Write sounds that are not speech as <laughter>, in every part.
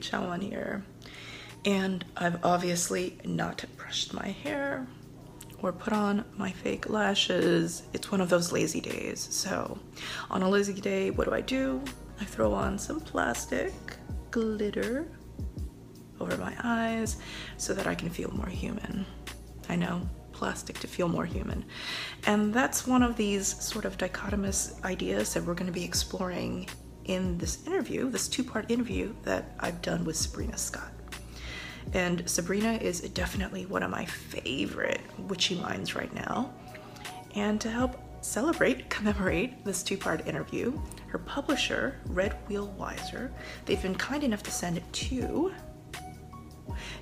Everybody. Chawan here. And I've obviously not brushed my hair or put on my fake lashes. It's one of those lazy days. So, on a lazy day, what do I do? I throw on some plastic glitter over my eyes so that I can feel more human. I know, plastic to feel more human. And that's one of these sort of dichotomous ideas that we're going to be exploring in this interview, this two part interview that I've done with Sabrina Scott. And Sabrina is definitely one of my favorite witchy minds right now. And to help celebrate, commemorate this two part interview, her publisher, Red Wheel Weiser, they've been kind enough to send two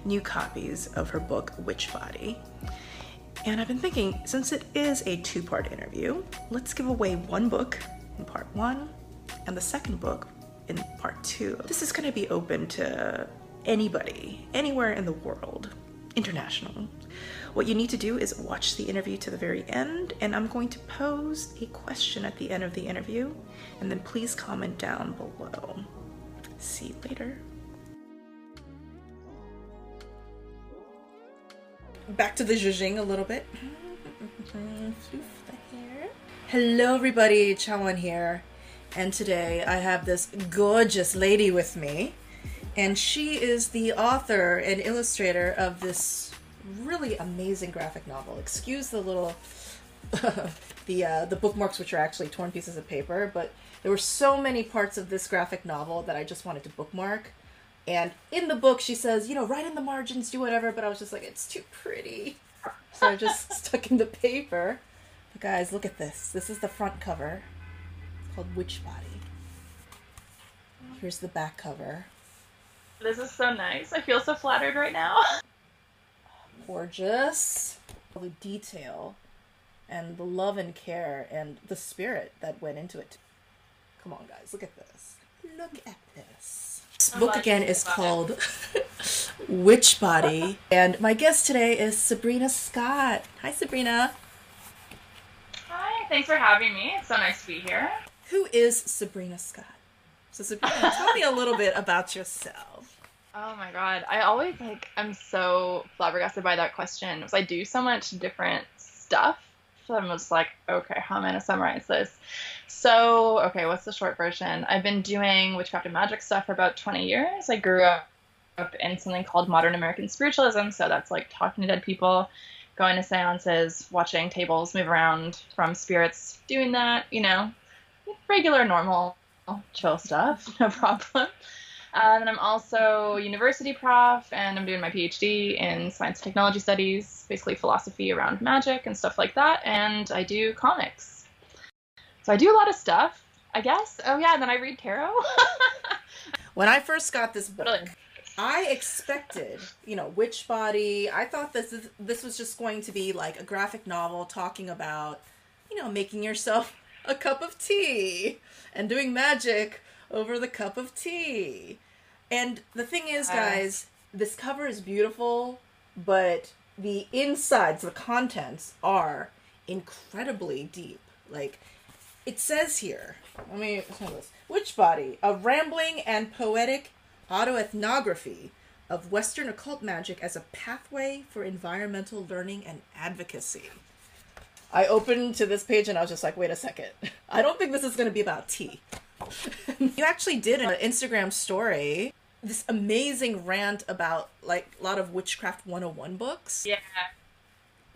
new copies of her book, Witch Body. And I've been thinking, since it is a two part interview, let's give away one book in part one and the second book in part two. This is going to be open to anybody, anywhere in the world, international. What you need to do is watch the interview to the very end, and I'm going to pose a question at the end of the interview, and then please comment down below. See you later. Back to the zhuzhing a little bit. <laughs> Hello, everybody. Chawan here. And today I have this gorgeous lady with me. And she is the author and illustrator of this really amazing graphic novel. Excuse the little <laughs> the uh, the bookmarks which are actually torn pieces of paper, but there were so many parts of this graphic novel that I just wanted to bookmark. And in the book she says, you know, write in the margins, do whatever, but I was just like, it's too pretty. So I just <laughs> stuck in the paper. But guys, look at this. This is the front cover called Witch Body. Here's the back cover. This is so nice. I feel so flattered right now. Gorgeous. All the detail and the love and care and the spirit that went into it. Come on, guys, look at this. Look at this. This book again is called <laughs> Witch Body, and my guest today is Sabrina Scott. Hi, Sabrina. Hi, thanks for having me. It's so nice to be here. Who is Sabrina Scott? So, Sabrina, tell me a little bit about yourself. <laughs> Oh my god, I always like I'm so flabbergasted by that question because I do so much different stuff. So I'm just like, okay, how am I gonna summarize this? So, okay, what's the short version? I've been doing witchcraft and magic stuff for about 20 years. I grew up up in something called modern American spiritualism, so that's like talking to dead people, going to seances, watching tables move around from spirits, doing that, you know, regular, normal, chill stuff, <laughs> no problem. Uh, and I'm also university prof, and I'm doing my PhD in science and technology studies, basically philosophy around magic and stuff like that. And I do comics. So I do a lot of stuff, I guess. Oh yeah, and then I read tarot. <laughs> When I first got this book, I expected, you know, Witch Body. I thought this is, this was just going to be like a graphic novel talking about, you know, making yourself a cup of tea and doing magic over the cup of tea. And the thing is, guys, this cover is beautiful, but the insides, the contents are incredibly deep. Like it says here, let me show this. Witch Body, a rambling and poetic autoethnography of Western occult magic as a pathway for environmental learning and advocacy. I opened to this page and I was just like, wait a second. <laughs> I don't think this is going to be about tea. <laughs> you actually did an Instagram story, this amazing rant about like a lot of Witchcraft 101 books. yeah.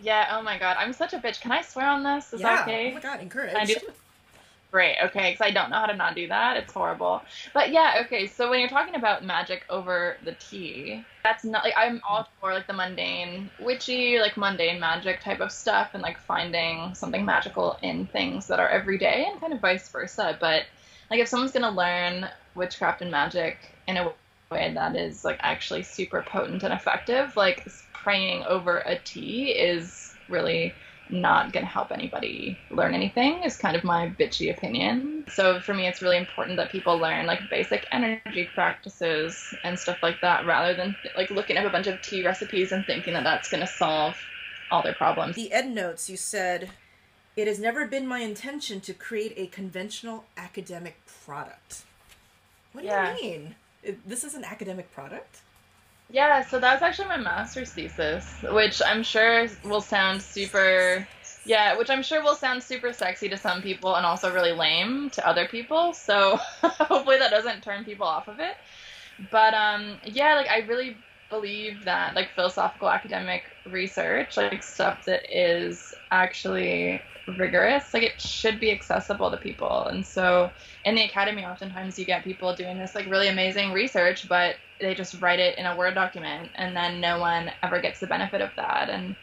Yeah, oh my god. I'm such a bitch. Can I swear on this? Is that okay? Oh my god, encourage. I do. Great. Okay, because I don't know how to not do that. It's horrible. But yeah. Okay. So when you're talking about magic over the tea, that's not like I'm all for like the mundane, witchy, like mundane magic type of stuff, and like finding something magical in things that are everyday, and kind of vice versa. But like if someone's gonna learn witchcraft and magic in a way that is like actually super potent and effective, like praying over a tea is really not going to help anybody learn anything is kind of my bitchy opinion. So for me, it's really important that people learn like basic energy practices and stuff like that rather than like looking up a bunch of tea recipes and thinking that that's going to solve all their problems. The end notes you said, it has never been my intention to create a conventional academic product. What do yeah. you mean? This is an academic product? Yeah, so that was actually my master's thesis, which I'm sure will sound super yeah, which I'm sure will sound super sexy to some people and also really lame to other people. So <laughs> hopefully that doesn't turn people off of it. But um yeah, like I really believe that like philosophical academic research, like stuff that is actually rigorous, like it should be accessible to people. And so in the academy oftentimes you get people doing this like really amazing research, but they just write it in a Word document and then no one ever gets the benefit of that. And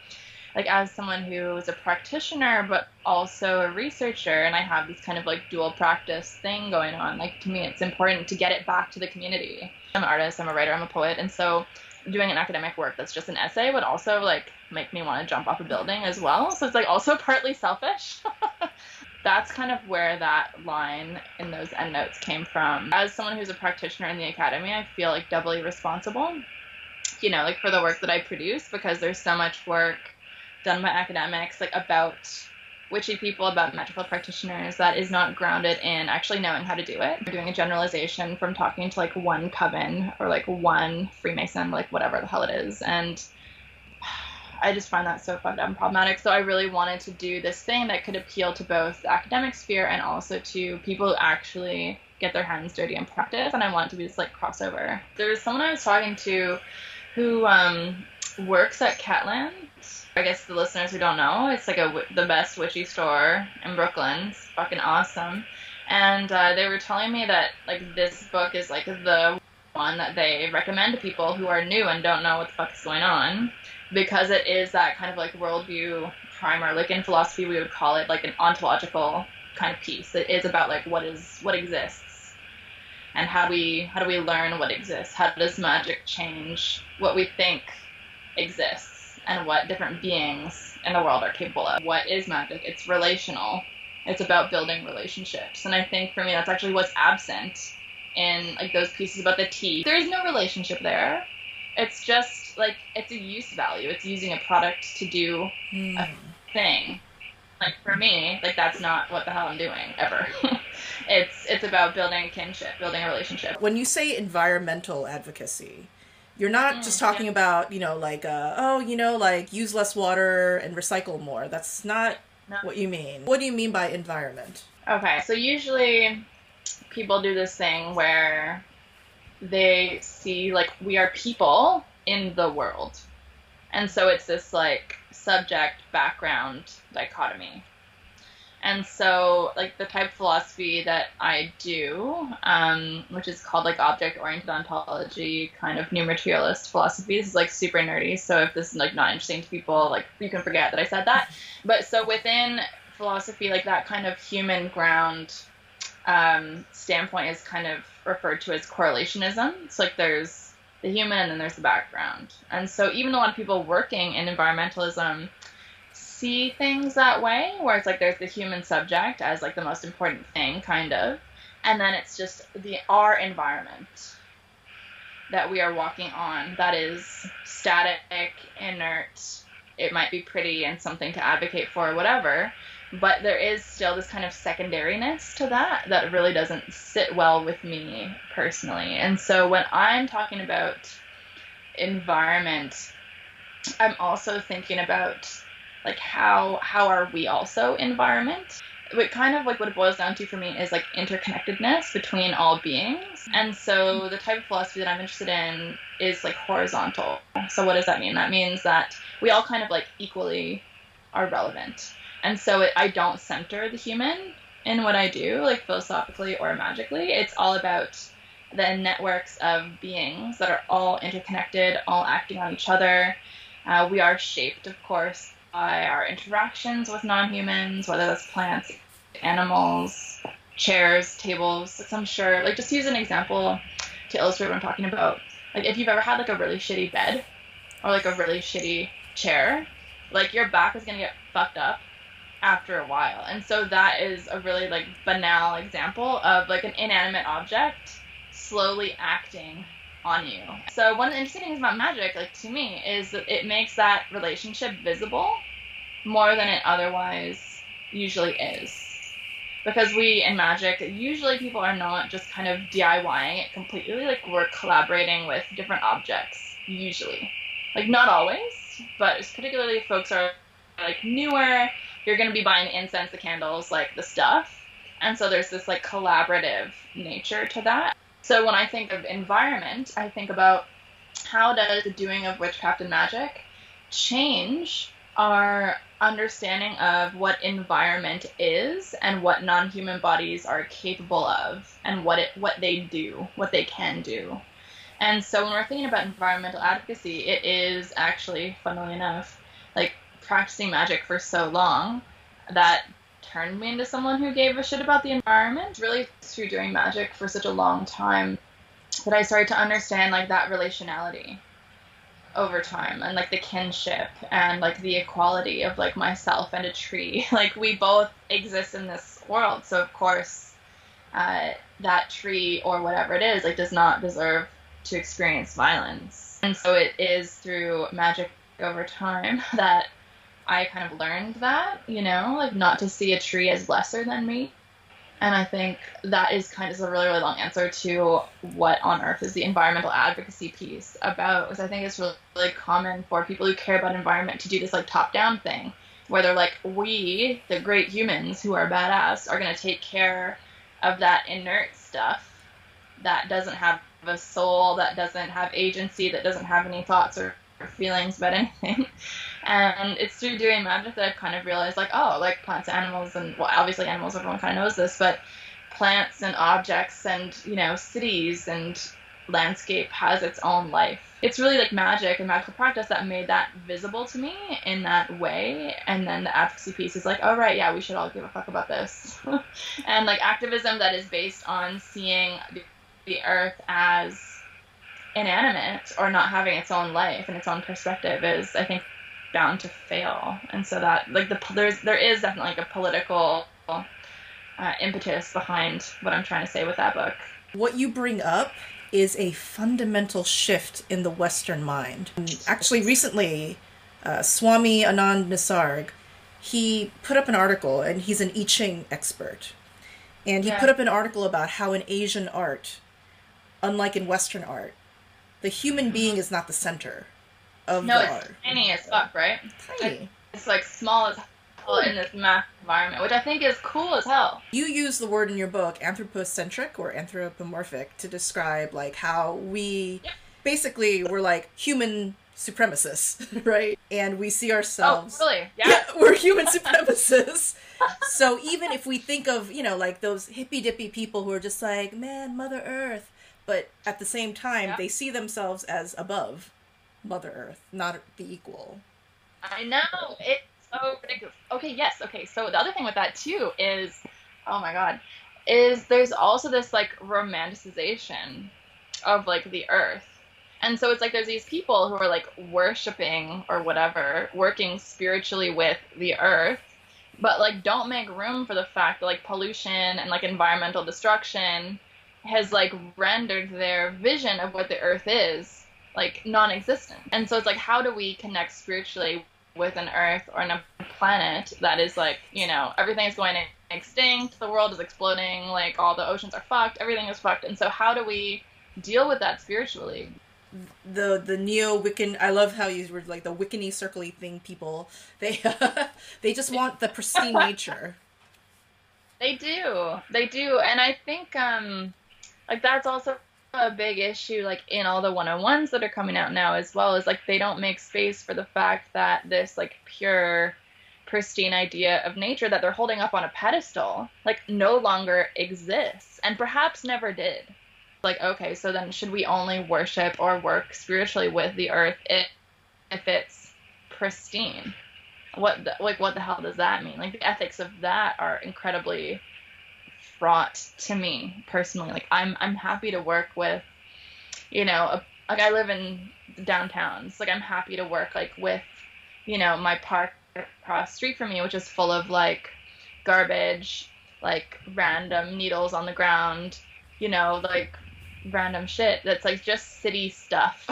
like as someone who is a practitioner but also a researcher and I have this kind of like dual practice thing going on, like to me it's important to get it back to the community. I'm an artist, I'm a writer, I'm a poet, and so doing an academic work that's just an essay would also like make me want to jump off a building as well. So it's like also partly selfish. <laughs> that's kind of where that line in those endnotes came from. As someone who's a practitioner in the academy, I feel like doubly responsible, you know, like for the work that I produce because there's so much work done by academics, like about witchy people, about magical practitioners that is not grounded in actually knowing how to do it. We're doing a generalization from talking to like one coven or like one Freemason, like whatever the hell it is. And <sighs> I just find that so fucked up problematic. So I really wanted to do this thing that could appeal to both the academic sphere and also to people who actually get their hands dirty and practice. And I want to be this like crossover. There was someone I was talking to who um, works at Catland. I guess the listeners who don't know, it's like a the best witchy store in Brooklyn. It's fucking awesome. And uh, they were telling me that like this book is like the one that they recommend to people who are new and don't know what the fuck is going on because it is that kind of like worldview primer. Like in philosophy, we would call it like an ontological kind of piece. It is about like what is what exists, and how we how do we learn what exists? How does magic change what we think exists, and what different beings in the world are capable of? What is magic? It's relational. It's about building relationships, and I think for me that's actually what's absent in like those pieces about the tea. There is no relationship there. It's just like it's a use value. It's using a product to do mm. a thing. Like for me, like that's not what the hell I'm doing ever. <laughs> it's it's about building a kinship, building a relationship. When you say environmental advocacy, you're not mm, just talking yeah. about you know like uh, oh you know like use less water and recycle more. That's not no. what you mean. What do you mean by environment? Okay, so usually people do this thing where they see like we are people in the world. And so it's this like subject background dichotomy. And so, like the type of philosophy that I do, um, which is called like object oriented ontology, kind of new materialist philosophy. This is like super nerdy. So if this is like not interesting to people, like you can forget that I said that. <laughs> But so within philosophy, like that kind of human ground um, standpoint is kind of referred to as correlationism. It's like there's the human and then there's the background. And so even a lot of people working in environmentalism see things that way, where it's like there's the human subject as like the most important thing, kind of, and then it's just the our environment that we are walking on that is static, inert. It might be pretty and something to advocate for, or whatever, but there is still this kind of secondariness to that that really doesn't sit well with me personally. And so when I'm talking about environment, I'm also thinking about like how how are we also environment? What kind of like what it boils down to for me is like interconnectedness between all beings. And so the type of philosophy that I'm interested in is like horizontal. So what does that mean? That means that we all kind of like equally are relevant and so it, I don't center the human in what I do, like philosophically or magically. It's all about the networks of beings that are all interconnected, all acting on each other. Uh, we are shaped, of course, by our interactions with non humans, whether that's plants, animals, chairs, tables. Like I'm sure, like, just use an example to illustrate what I'm talking about. Like, if you've ever had like a really shitty bed or like a really shitty chair, like your back is gonna get fucked up after a while. And so that is a really like banal example of like an inanimate object slowly acting on you. So one of the interesting things about magic, like to me, is that it makes that relationship visible more than it otherwise usually is. Because we in magic, usually people are not just kind of DIYing it completely. Like we're collaborating with different objects, usually. Like not always, but particularly if folks are like newer, you're gonna be buying the incense, the candles, like the stuff. And so there's this like collaborative nature to that. So when I think of environment, I think about how does the doing of witchcraft and magic change our understanding of what environment is and what non-human bodies are capable of and what it what they do, what they can do. And so when we're thinking about environmental advocacy, it is actually, funnily enough, like practicing magic for so long that turned me into someone who gave a shit about the environment. Really through doing magic for such a long time that I started to understand like that relationality over time and like the kinship and like the equality of like myself and a tree. <laughs> Like we both exist in this world, so of course uh, that tree or whatever it is like does not deserve to experience violence. And so it is through magic over time <laughs> that I kind of learned that, you know, like not to see a tree as lesser than me. And I think that is kind of a really, really long answer to what on earth is the environmental advocacy piece about. Because I think it's really, really common for people who care about environment to do this like top down thing, where they're like, we, the great humans who are badass, are going to take care of that inert stuff that doesn't have a soul, that doesn't have agency, that doesn't have any thoughts or feelings about anything. <laughs> And it's through doing magic that I've kind of realized, like, oh, like plants, animals, and well, obviously animals, everyone kind of knows this, but plants and objects and you know cities and landscape has its own life. It's really like magic and magical practice that made that visible to me in that way. And then the advocacy piece is like, oh right, yeah, we should all give a fuck about this. <laughs> and like activism that is based on seeing the, earth as inanimate or not having its own life and its own perspective is, I think, bound to fail. And so that like the there's there is definitely like a political uh, impetus behind what I'm trying to say with that book. What you bring up is a fundamental shift in the Western mind. Actually, recently, uh, Swami Anand Nisarg, he put up an article, and he's an I Ching expert, and he yeah. put up an article about how in Asian art, unlike in Western art, the human being is not the center of no, the it's art. tiny as fuck, right? Tiny. It's like small as hell in this math environment, which I think is cool as hell. You use the word in your book anthropocentric or anthropomorphic to describe like how we yep. basically we're like human supremacists, <laughs> right? And we see ourselves. Oh, really? Yeah. yeah <laughs> we're human supremacists. so even if we think of, you know, like those hippy dippy people who are just like, man, Mother Earth, but at the same time, yeah. they see themselves as above Mother Earth, not the equal. I know. It's so ridiculous. Okay, yes. Okay, so the other thing with that, too, is oh my god, is there's also this like romanticization of like the earth. And so it's like there's these people who are like worshiping or whatever, working spiritually with the earth, but like don't make room for the fact that like pollution and like environmental destruction has like rendered their vision of what the earth is like non-existent. And so it's like how do we connect spiritually with an earth or a planet that is like you know everything is going extinct the world is exploding like all the oceans are fucked everything is fucked. And so how do we deal with that spiritually? The the neo wiccan i love how you were like the wiccany circly thing people they <laughs> they just want the pristine <laughs> nature. They do. They do. And i think um like that's also a big issue like in all the 101s that are coming out now as well is like they don't make space for the fact that this like pure pristine idea of nature that they're holding up on a pedestal like no longer exists and perhaps never did. Like okay so then should we only worship or work spiritually with the earth if, if it's pristine? What the, like what the hell does that mean? Like the ethics of that are incredibly fraught to me personally like i'm i'm happy to work with you know a, like i live in downtowns. like i'm happy to work like with you know my park across street from me which is full of like garbage like random needles on the ground you know like random shit that's like just city stuff.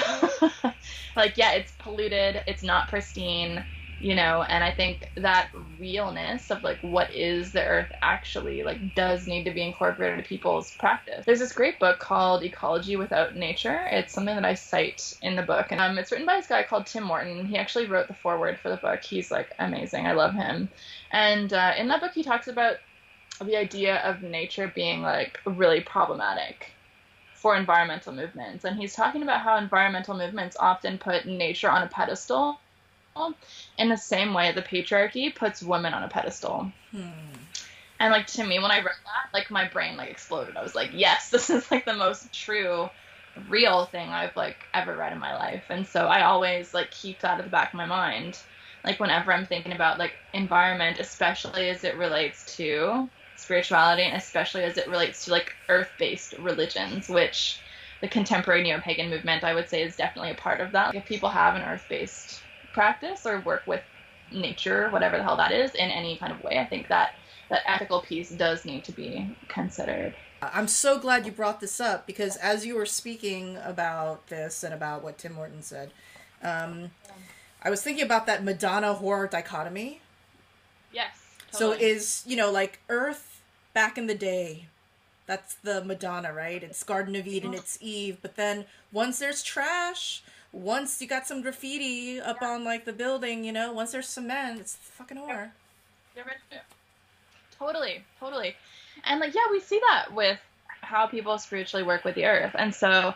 <laughs> like, yeah, it's polluted, it's not pristine, you know, and I think that realness of like what is the earth actually like does need to be incorporated into people's practice. There's this great book called Ecology Without Nature. It's something that I cite in the book, and um, it's written by this guy called Tim Morton. He actually wrote the foreword for the book. He's like amazing. I love him. And uh, in that book, he talks about the idea of nature being like really problematic for environmental movements. And he's talking about how environmental movements often put nature on a pedestal in the same way the patriarchy puts women on a pedestal. Hmm. And like to me, when I read that, like my brain like exploded. I was like, yes, <laughs> this is like the most true, real thing I've like ever read in my life. And so I always like keep that at the back of my mind, like whenever I'm thinking about like environment, especially as it relates to spirituality, and especially as it relates to like earth-based religions, which the contemporary neo-pagan movement, I would say, is definitely a part of that. Like, If people have an earth-based practice or work with nature, whatever the hell that is, in any kind of way, I think that that ethical piece does need to be considered. I'm so glad you brought this up because as you were speaking about this and about what Tim Morton said, um, I was thinking about that Madonna whore dichotomy. Yes. Totally. So is you know like Earth back in the day. That's the Madonna, right? It's Garden of Eden, it's Eve. But then once there's trash, once you got some graffiti up yeah. on like the building, you know, once there's cement, it's fucking horror. Yeah. Totally, totally. And like, yeah, we see that with how people spiritually work with the earth. And so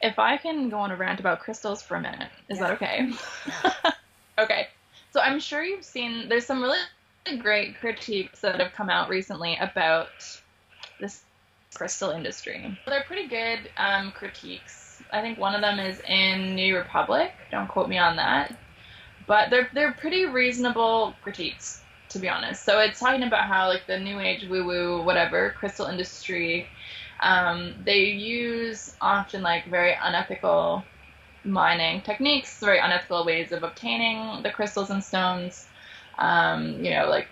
if I can go on a rant about crystals for a minute, is yeah. that okay? <laughs> Okay. So I'm sure you've seen there's some really great critiques that have come out recently about this crystal industry. They're pretty good um, critiques. I think one of them is in New Republic. Don't quote me on that, but they're they're pretty reasonable critiques to be honest. So it's talking about how like the new age woo woo whatever crystal industry, um, they use often like very unethical mining techniques, very unethical ways of obtaining the crystals and stones um, you know, like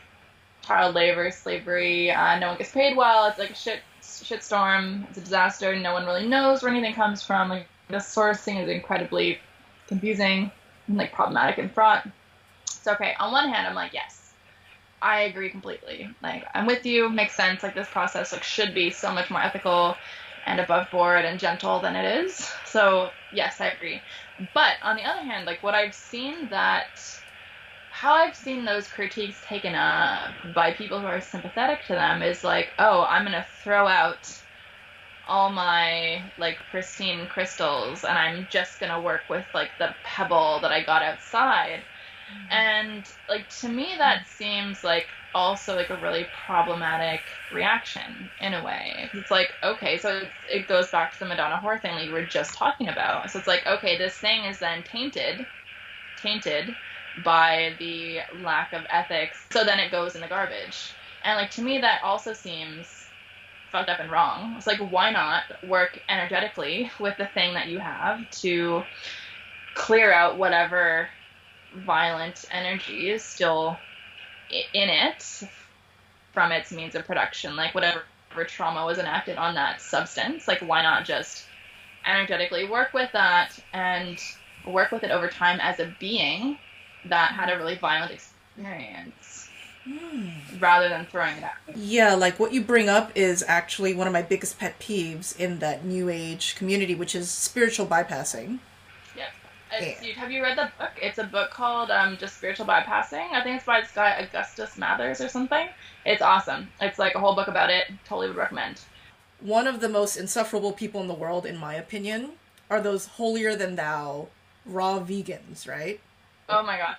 child labor, slavery. Uh, no one gets paid well. It's like a shit shitstorm. It's a disaster. No one really knows where anything comes from. Like the sourcing is incredibly confusing and like problematic and fraught. So okay, on one hand, I'm like, yes, I agree completely. Like I'm with you. Makes sense. Like this process like should be so much more ethical and above board and gentle than it is. So yes, I agree. But on the other hand, like what I've seen that how I've seen those critiques taken up by people who are sympathetic to them is like, oh, I'm gonna throw out all my like pristine crystals and I'm just gonna work with like the pebble that I got outside. Mm-hmm. And like to me that seems like also like a really problematic reaction in a way. It's like, okay, so it goes back to the Madonna whore thing that you were just talking about. So it's like, okay, this thing is then tainted, tainted by the lack of ethics. So then it goes in the garbage. And like to me that also seems fucked up and wrong. It's like why not work energetically with the thing that you have to clear out whatever violent energy is still in it from its means of production, like whatever trauma was enacted on that substance. Like why not just energetically work with that and work with it over time as a being that had a really violent experience mm. rather than throwing it out. Yeah, like what you bring up is actually one of my biggest pet peeves in that new age community, which is spiritual bypassing. Yeah. yeah. Have you read the book? It's a book called um, just Spiritual Bypassing. I think it's by this guy Augustus Masters or something. It's awesome. It's like a whole book about it. Totally would recommend. One of the most insufferable people in the world, in my opinion, are those holier than thou raw vegans, right? Oh my god.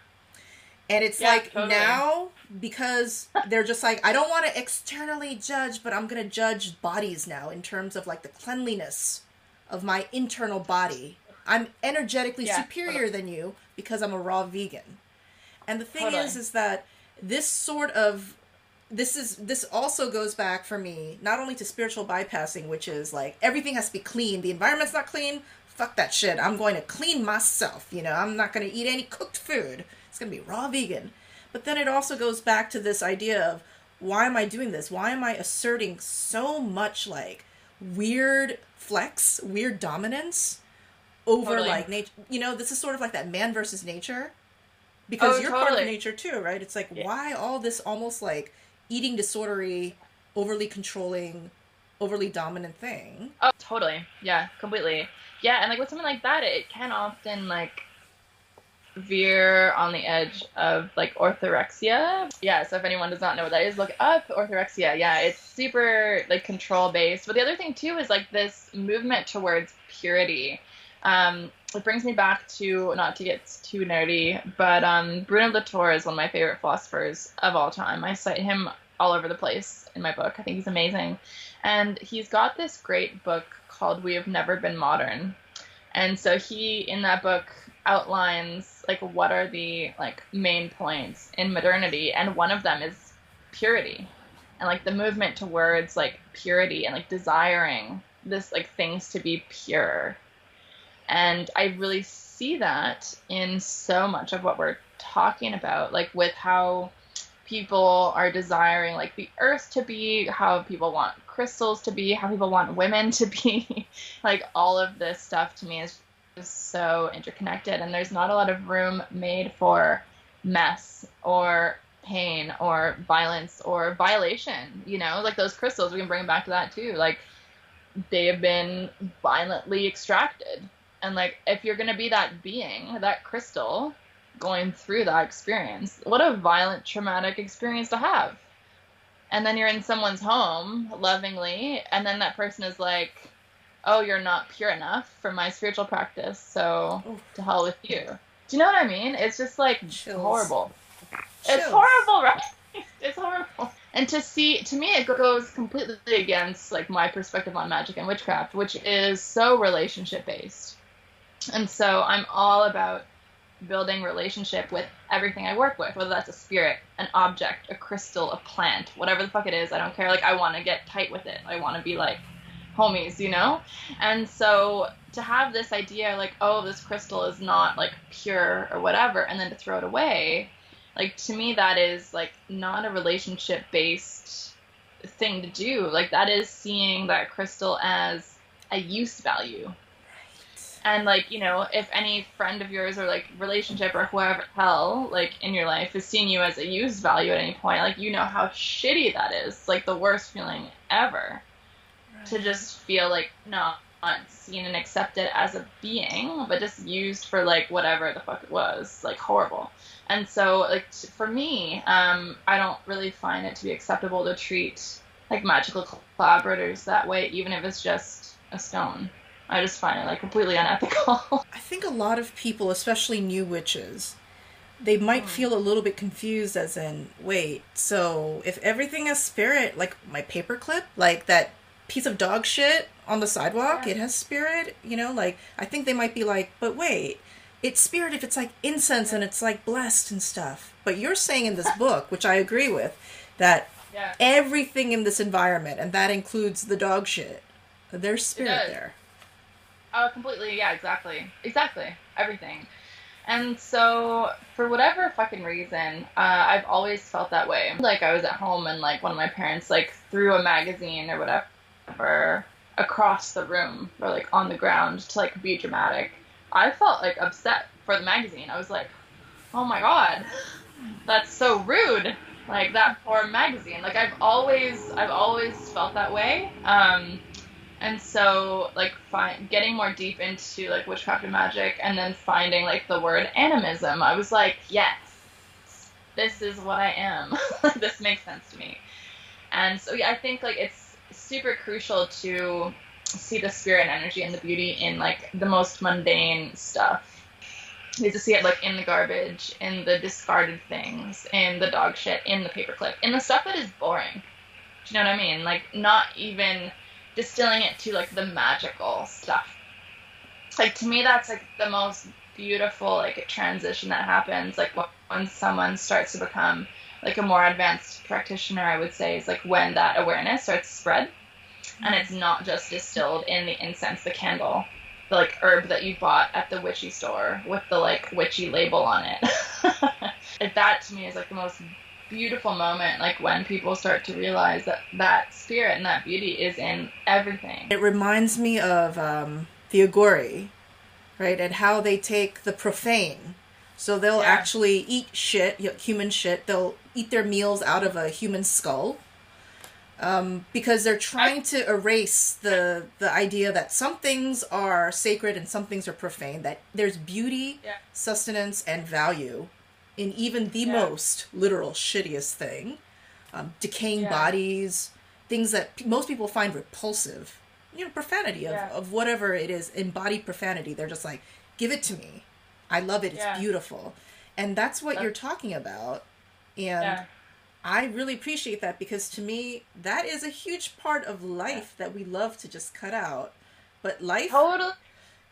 And it's Yeah, like totally. now because they're just like I don't want to externally judge, but I'm going to judge bodies now in terms of like the cleanliness of my internal body. I'm energetically Yeah, superior than you because I'm a raw vegan. And the thing Totally. is is that this sort of this is this also goes back for me not only to spiritual bypassing which is like everything has to be clean the environment's not clean fuck that shit. I'm going to clean myself you know? I'm not going to eat any cooked food. It's going to be raw vegan. But then it also goes back to this idea of why am i doing this? Why am i asserting so much like weird flex weird dominance over Totally. like nature you know this is sort of like that man versus nature. Because Oh, you're part of nature too right? It's like Yeah. why all this almost like eating disordery overly controlling overly dominant thing Oh, totally. Yeah, completely. Yeah, and like with something like that, it can often like veer on the edge of like orthorexia. Yeah, so if anyone does not know what that is, look up orthorexia. Yeah, it's super like control based. But the other thing too is like this movement towards purity. Um, it brings me back to not to get too nerdy, but um, Bruno Latour is one of my favorite philosophers of all time. I cite him all over the place in my book. I think he's amazing. And he's got this great book called We Have Never Been Modern. And so he in that book outlines like what are the like main points in modernity and one of them is purity. And like the movement towards like purity and like desiring this like things to be pure. And I really see that in so much of what we're talking about, like with how people are desiring like the earth to be, how people want crystals to be, how people want women to be. <laughs> like all of this stuff to me is just so interconnected and there's not a lot of room made for mess or pain or violence or violation, you know? Like those crystals, we can bring back to that too. Like they have been violently extracted. And like if you're gonna be that being, that crystal, going through that experience. What a violent, traumatic experience to have. And then you're in someone's home lovingly, and then that person is like, Oh, you're not pure enough for my spiritual practice, so to hell with you. Do you know what I mean? It's just like Chills. horrible. It's horrible, <laughs> right? It's horrible. And to see, to me, it goes completely against like my perspective on magic and witchcraft, which is so relationship based. And so I'm all about building relationship with everything I work with, whether that's a spirit, an object, a crystal, a plant, whatever the fuck it is. I don't care. Like I want to get tight with it. I want to be like homies, you know? And so to have this idea like, oh, this crystal is not like pure or whatever, and then to throw it away, like to me that is like not a relationship based thing to do. Like that is seeing that crystal as a use value. And like, you know, if any friend of yours or like relationship or whoever hell like in your life is seeing you as a used value at any point, like you know how shitty that is. Like the worst feeling ever to just feel like not, not seen and accepted as a being, but just used for like whatever the fuck it was, like horrible. And so, like t- for me, um, I don't really find it to be acceptable to treat like magical collaborators that way, even if it's just a stone. I just find it like completely unethical. <laughs> I think a lot of people, especially new witches, they might hmm. feel a little bit confused as in, wait, so if everything has spirit, like my paperclip, like that piece of dog shit on the sidewalk, Yeah. it has spirit, you know, like I think they might be like, but wait, it's spirit if it's like incense and it's like blessed and stuff. But you're saying in this <laughs> book, which I agree with, that yeah. everything in this environment, and that includes the dog shit, there's spirit there. Oh, completely. Yeah, exactly. Exactly. Everything. And so, for whatever fucking reason, uh, I've always felt that way. Like, I was at home and, like, one of my parents, like, threw a magazine or whatever across the room or, like, on the ground to, like, be dramatic. I felt, like, upset for the magazine. I was like, oh my god, that's so rude. Like, that poor magazine. Like, I've always, I've always felt that way. Um, and so like find, getting more deep into like witchcraft and magic and then finding like the word animism i was like yes this is what i am <laughs> this makes sense to me and so yeah i think like it's super crucial to see the spirit and energy and the beauty in like the most mundane stuff is to see it like in the garbage, in the discarded things, in the dog shit, in the paperclip, in the stuff that is boring. Do you know what I mean? Like not even distilling it to like the magical stuff. Like to me, that's like the most beautiful like transition that happens. Like when someone starts to become like a more advanced practitioner, I would say, is like when that awareness starts to spread, and it's not just distilled in the incense, the candle, the like herb that you bought at the witchy store with the like witchy label on it. <laughs> That to me is like the most beautiful moment like when people start to realize that that spirit and that beauty is in everything it reminds me of um, the Aghori right and how they take the profane so they'll Yeah. actually eat shit human shit they'll eat their meals out of a human skull um, because they're trying to erase the the idea that some things are sacred and some things are profane that there's beauty Yeah. sustenance and value in even the Yeah. most literal shittiest thing. Um, decaying Yeah. bodies things that p- most people find repulsive. You know profanity of, Yeah. of whatever it is embodied profanity. They're just like give it to me. I love it. It's beautiful. And that's what That's- you're talking about. And I really appreciate that because to me, that is a huge part of life that we love to just cut out. But life totally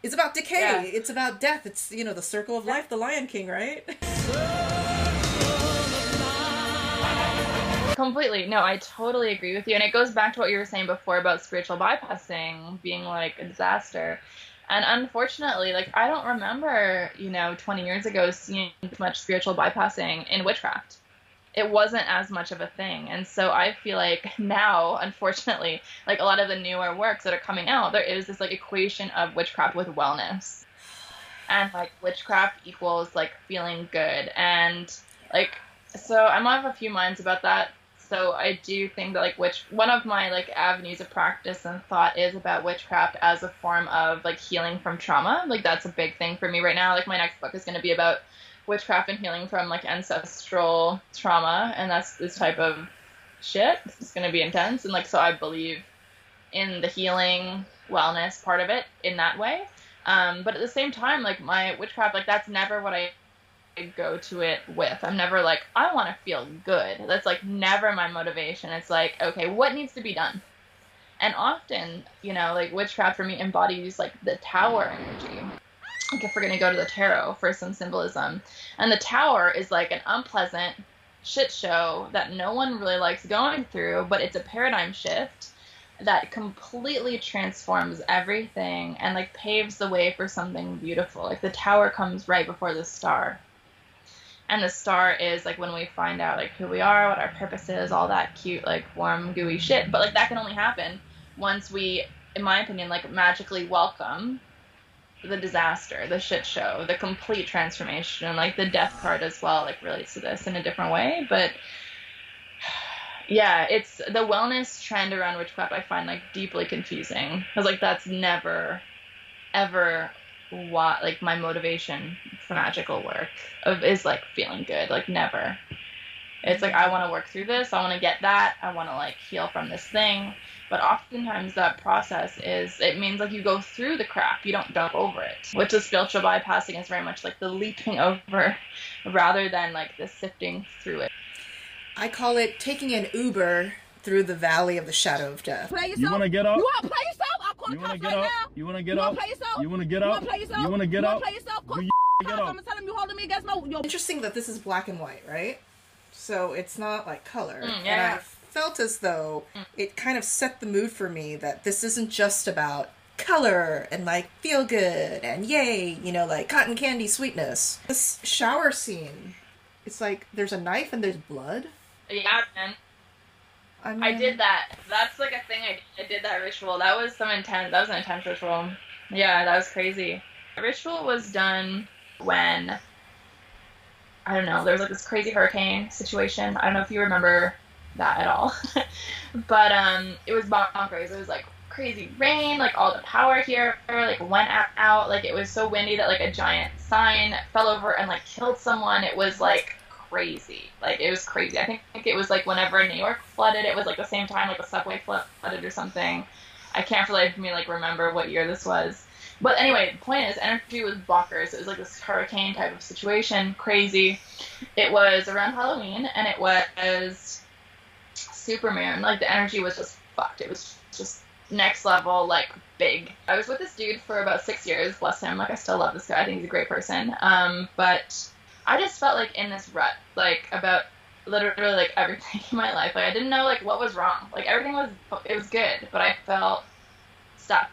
is about decay. Yeah. It's about death. It's, you know, the circle of life, the Lion King, right? Completely. No, I totally agree with you. And it goes back to what you were saying before about spiritual bypassing being like a disaster. And unfortunately, like I don't remember, you know, 20 years ago seeing much spiritual bypassing in witchcraft. It wasn't as much of a thing. And so I feel like now, <laughs> unfortunately, like a lot of the newer works that are coming out, there is this like equation of witchcraft with wellness. And like witchcraft equals like feeling good. And like so I'm of a few minds about that. So I do think that like which one of my like avenues of practice and thought is about witchcraft as a form of like healing from trauma. Like that's a big thing for me right now. Like my next book is going to be about witchcraft and healing from like ancestral trauma, and that's this type of shit. It's to be intense, and like so I believe in the healing wellness part of it in that way. Um, but at the same time, like my witchcraft, like that's never what I go to it with. I'm never like, I want to feel good. That's like never my motivation. It's like, okay, what needs to be done? And often, you know, like witchcraft for me embodies like the tower energy. Like if we're gonna go to the tarot for some symbolism, and the tower is like an unpleasant shit show that no one really likes going through, but it's a paradigm shift that completely transforms everything and like paves the way for something beautiful. Like the tower comes right before the star. And the star is like when we find out like who we are, what our purpose is, all that cute, like warm, gooey shit. But like that can only happen once we, in my opinion, like magically welcome the disaster, the shit show, the complete transformation, and like the death card as well, like relates to this in a different way. But <sighs> yeah, it's the wellness trend around witchcraft I find like deeply confusing. Because like that's never, ever what like my motivation for magical work of is like feeling good like never. It's like i want to work through this i want to get that i want to like heal from this thing but oftentimes that process is it means like you go through the crap you don't jump over it which is spiritual bypassing is very much like the leaping <laughs> over rather than like the sifting through it I call it taking an Uber through the valley of the shadow of death. Play yourself. You wanna get up? You wanna play yourself? I'll call You the wanna cops get right up? now. You wanna get You up? wanna play yourself? You wanna get You up? wanna play yourself? You wanna get you up? Wanna play yourself? Call Do the you cops. get I'm up? gonna tell them you holding me against my. Yo, Interesting that this is black and white, right? So it's not like color. Mm, And yeah. Felt as though it kind of set the mood for me that this isn't just about color and like feel good and yay, you know, like cotton candy sweetness. This shower scene, it's like there's a knife and there's blood. yeah man I, mean, I did that. That's like a thing. I, I did that ritual. That was some intense. That was an intense ritual. Yeah, that was crazy. The ritual was done when I don't know. There was like this crazy hurricane situation. I don't know if you remember that at all, <laughs> but um, it was bonkers. It was like crazy rain. Like all the power here like went out-. Like it was so windy that like a giant sign fell over and like killed someone. It was like crazy. Like it was crazy. I think, I think it was like whenever New York flooded, it was like the same time like the subway flooded or something. I can't for life me like remember what year this was. But anyway, the point is, energy was bonkers. It was like this hurricane type of situation, crazy. It was around Halloween, and it was supermoon. Like the energy was just fucked. It was just next level, like big. I was with this dude for about six years. Bless him. Like I still love this guy. I think he's a great person. Um, but I just felt like in this rut, like about literally like <laughs> everything in my life. Like I didn't know like what was wrong. Like everything was it was good, but I felt stuck.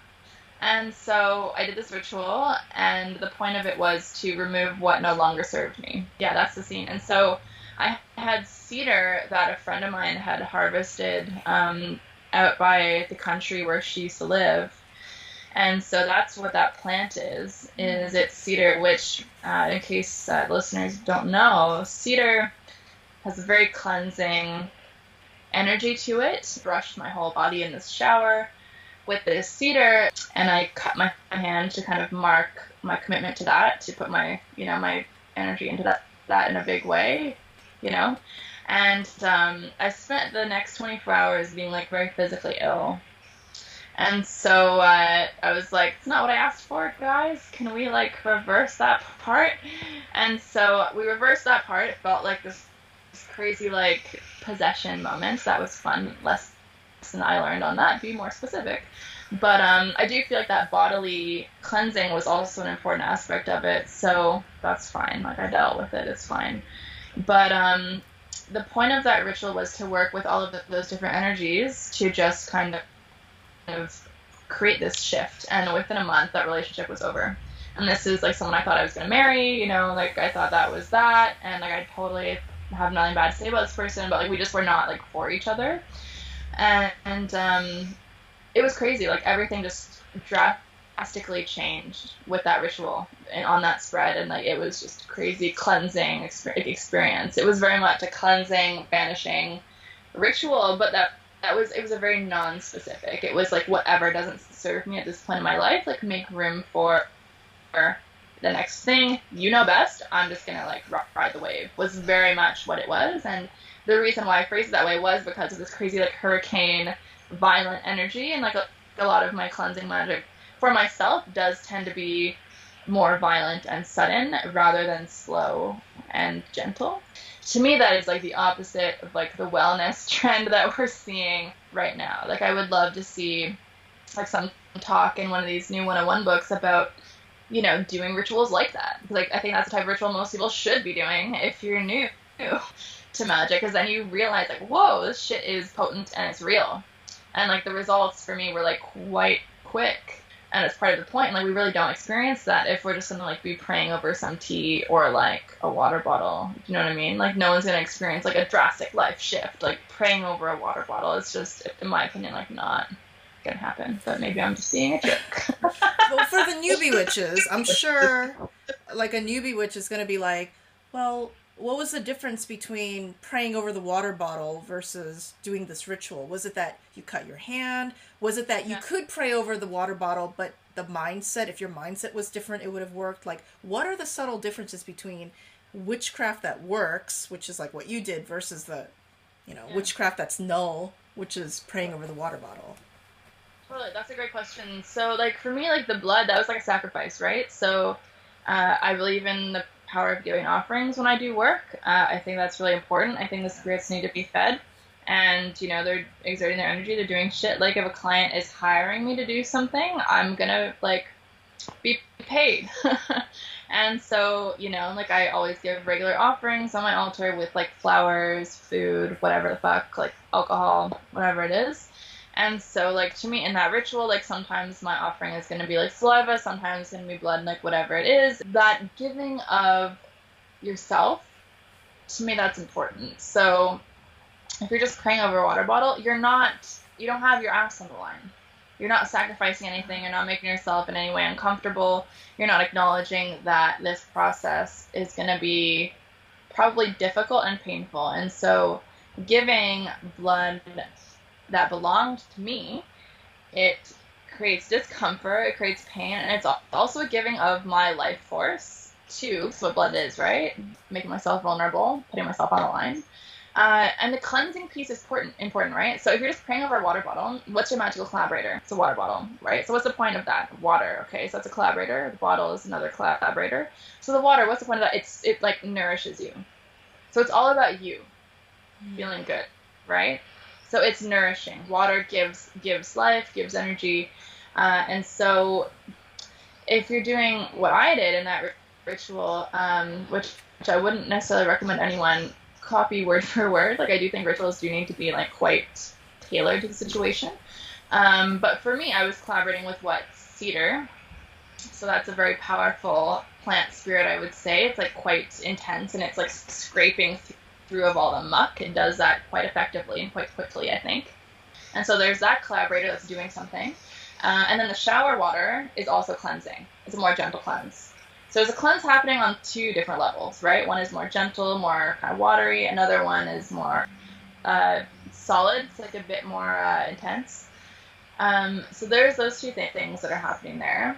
And so I did this ritual, and the point of it was to remove what no longer served me. Yeah, that's the scene. And so I had cedar that a friend of mine had harvested um, out by the country where she used to live. And so that's what that plant is. Is it's cedar, which, uh, in case uh, listeners don't know, cedar has a very cleansing energy to it. Brushed my whole body in this shower with this cedar, and I cut my hand to kind of mark my commitment to that, to put my, you know, my energy into that that in a big way, you know. And um, I spent the next 24 hours being like very physically ill. And so uh, I was like, it's not what I asked for, guys. Can we like reverse that part? And so we reversed that part. It felt like this, this crazy like possession moment. That was fun. Less than I learned on that. Be more specific. But um, I do feel like that bodily cleansing was also an important aspect of it. So that's fine. Like I dealt with it. It's fine. But um, the point of that ritual was to work with all of the, those different energies to just kind of, create this shift. And within a month, that relationship was over. And this is like someone I thought I was gonna marry. You know, like I thought that was that, and like I totally have nothing bad to say about this person, but like we just were not like for each other. And, and um, it was crazy. Like everything just drastically changed with that ritual and on that spread, and like it was just crazy cleansing experience. It was very much a cleansing, banishing ritual, but that that was it was a very non-specific. It was like whatever doesn't serve me at this point in my life, like make room for, for the next thing. You know best. I'm just gonna like ride the wave. Was very much what it was, and the reason why I phrased it that way was because of this crazy like hurricane, violent energy, and like a, a lot of my cleansing magic for myself does tend to be more violent and sudden rather than slow and gentle. To me, that is like the opposite of like the wellness <laughs> trend that we're seeing right now. Like, I would love to see like some talk in one of these new 101 books about, you know, doing rituals like that. Like, I think that's the type of ritual most people should be doing if you're new <laughs> to magic, because then you realize like, whoa, this shit is potent and it's real. And like the results for me were like quite quick and it's part of the point. Like we really don't experience that if we're just gonna like be praying over some tea or like a water bottle. You know what I mean? Like no one's gonna experience like a drastic life shift. Like praying over a water bottle is just, in my opinion, like not gonna happen. But maybe I'm just being a jerk. <laughs> well, for the newbie witches, I'm sure like a newbie witch is gonna be like, well, what was the difference between praying over the water bottle versus doing this ritual? Was it that you cut your hand? Was it that you Yeah. could pray over the water bottle, but the mindset, if your mindset was different, it would have worked? Like, what are the subtle differences between witchcraft that works, which is like what you did, versus the, you know, Yeah. witchcraft that's null, which is praying over the water bottle? Totally, that's a great question. So, like for me, like the blood, that was like a sacrifice, right? So, uh, I believe in the power of giving offerings when I do work. Uh, I think that's really important. I think the spirits need to be fed, and you know they're exerting their energy. They're doing shit. Like if a client is hiring me to do something, I'm gonna like be paid. <laughs> and so, you know, like I always give regular offerings on my altar with like flowers, food, whatever the fuck, like alcohol, whatever it is. And so, like, to me, in that ritual, like, sometimes my offering is going to be like saliva, sometimes it's going to be blood, like, whatever it is. That giving of yourself, to me, that's important. So, if you're just praying over a water bottle, you're not, you don't have your ass on the line. You're not sacrificing anything. You're not making yourself in any way uncomfortable. You're not acknowledging that this process is going to be probably difficult and painful. And so, giving blood that belonged to me, it creates discomfort, it creates pain, and it's also a giving of my life force too. That's what blood is, right? Making myself vulnerable, putting myself on the line. Uh, and the cleansing piece is important, important, right? So if you're just praying over a water bottle, what's your magical collaborator? It's a water bottle, right? So what's the point of that? Water, okay? So that's a collaborator. The bottle is another collaborator. So the water, what's the point of that? It's it like nourishes you. So it's all about you feeling good, right? So it's nourishing. Water gives gives life, gives energy, uh, and so if you're doing what I did in that ritual, um, which which I wouldn't necessarily recommend anyone copy word <laughs> for word. Like I do think rituals do need to be like quite tailored to the situation. Um, but for me, I was collaborating with what cedar. So that's a very powerful plant spirit, I would say. It's like quite intense and it's like scraping through of all the muck. and does that quite effectively and quite quickly, I think. And so there's that collaborator that's doing something. Uh, and then the shower water is also cleansing. It's a more gentle cleanse. So there's a cleanse happening on two different levels, right? One is more gentle, more kind of watery. Another one is more uh, solid. It's like a bit more uh, intense. Um, so there's those two th- things that are happening there.